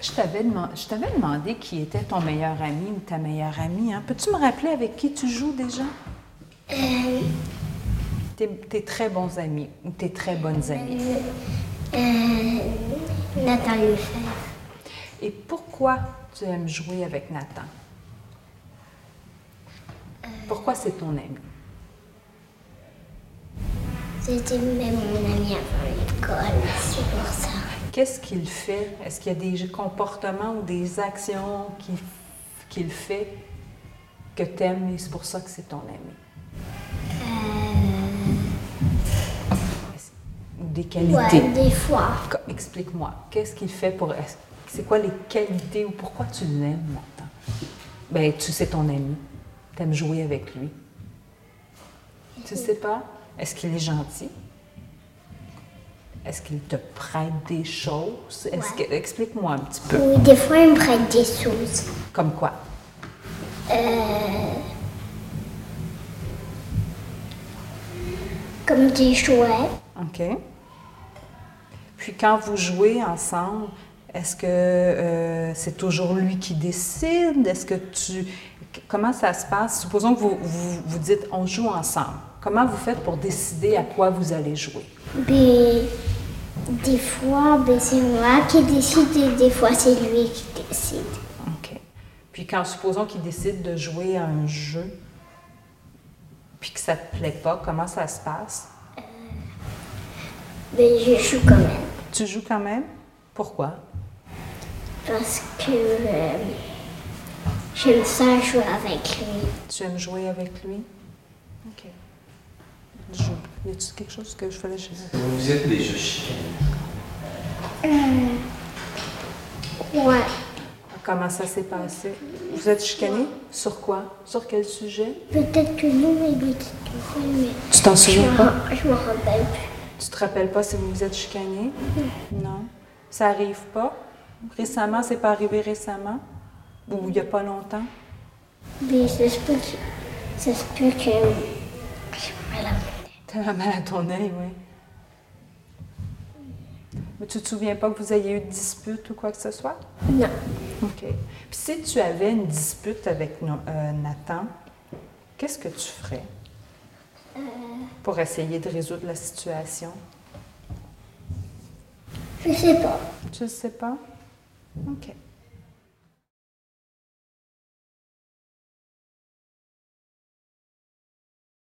Je t'avais je t'avais demandé qui était ton meilleur ami ou ta meilleure amie. Hein? Peux-tu me rappeler avec qui tu joues déjà? Euh, Tes, tes très bons amis ou tes très bonnes amies? euh, Nathan Lefebvre. Et pourquoi tu aimes jouer avec Nathan? Pourquoi c'est ton ami? C'était même mon ami avant l'école. Qu'est-ce qu'il fait? Est-ce qu'il y a des comportements ou des actions qu'il fait que tu aimes et c'est pour ça que c'est ton ami? Ou des qualités? Ouais, des fois. Explique-moi, qu'est-ce qu'il fait pour. C'est quoi les qualités ou pourquoi tu l'aimes, Nathan? Ben, tu sais ton ami. Tu aimes jouer avec lui. Tu sais pas? Est-ce qu'il est gentil? Est-ce qu'il te prête des choses? Est-ce que... Explique-moi un petit peu. Oui, des fois, il me prête des choses. Comme quoi? Comme des jouets. OK. Puis quand vous jouez ensemble, est-ce que euh, c'est toujours lui qui décide? Est-ce que tu... Comment ça se passe? Supposons que vous, vous, vous dites on joue ensemble. Comment vous faites pour décider à quoi vous allez jouer? Mais des fois, ben, c'est moi qui décide et des fois, c'est lui qui décide. OK. Puis quand, supposons qu'il décide de jouer à un jeu, puis que ça te plaît pas, comment ça se passe? Mais je joue quand même. Tu joues quand même? Pourquoi? Parce que euh, j'aime ça jouer avec lui. Tu aimes jouer avec lui? OK. Y a-t-il quelque chose que je fallait chez Vous? Vous êtes déjà chicané. Ouais. Comment ça s'est passé? Vous êtes chicané? Sur quoi? Sur quel sujet? Peut-être que non, mais oui, mais Tu t'en souviens pas? je me rappelle plus. Tu te rappelles pas si vous vous êtes chicané? Non. Ça arrive pas? Récemment, c'est pas arrivé récemment? Ou il y a pas longtemps? Mais ça se peut que. Ça se peut que. J'ai mal à mon tête. T'as mal à ton œil, oui. Mais tu te souviens pas que vous ayez eu de dispute ou quoi que ce soit? Non. OK. Puis si tu avais une dispute avec no- euh, Nathan, qu'est-ce que tu ferais? Pour essayer de résoudre la situation? Je sais pas. Tu ne sais pas? OK.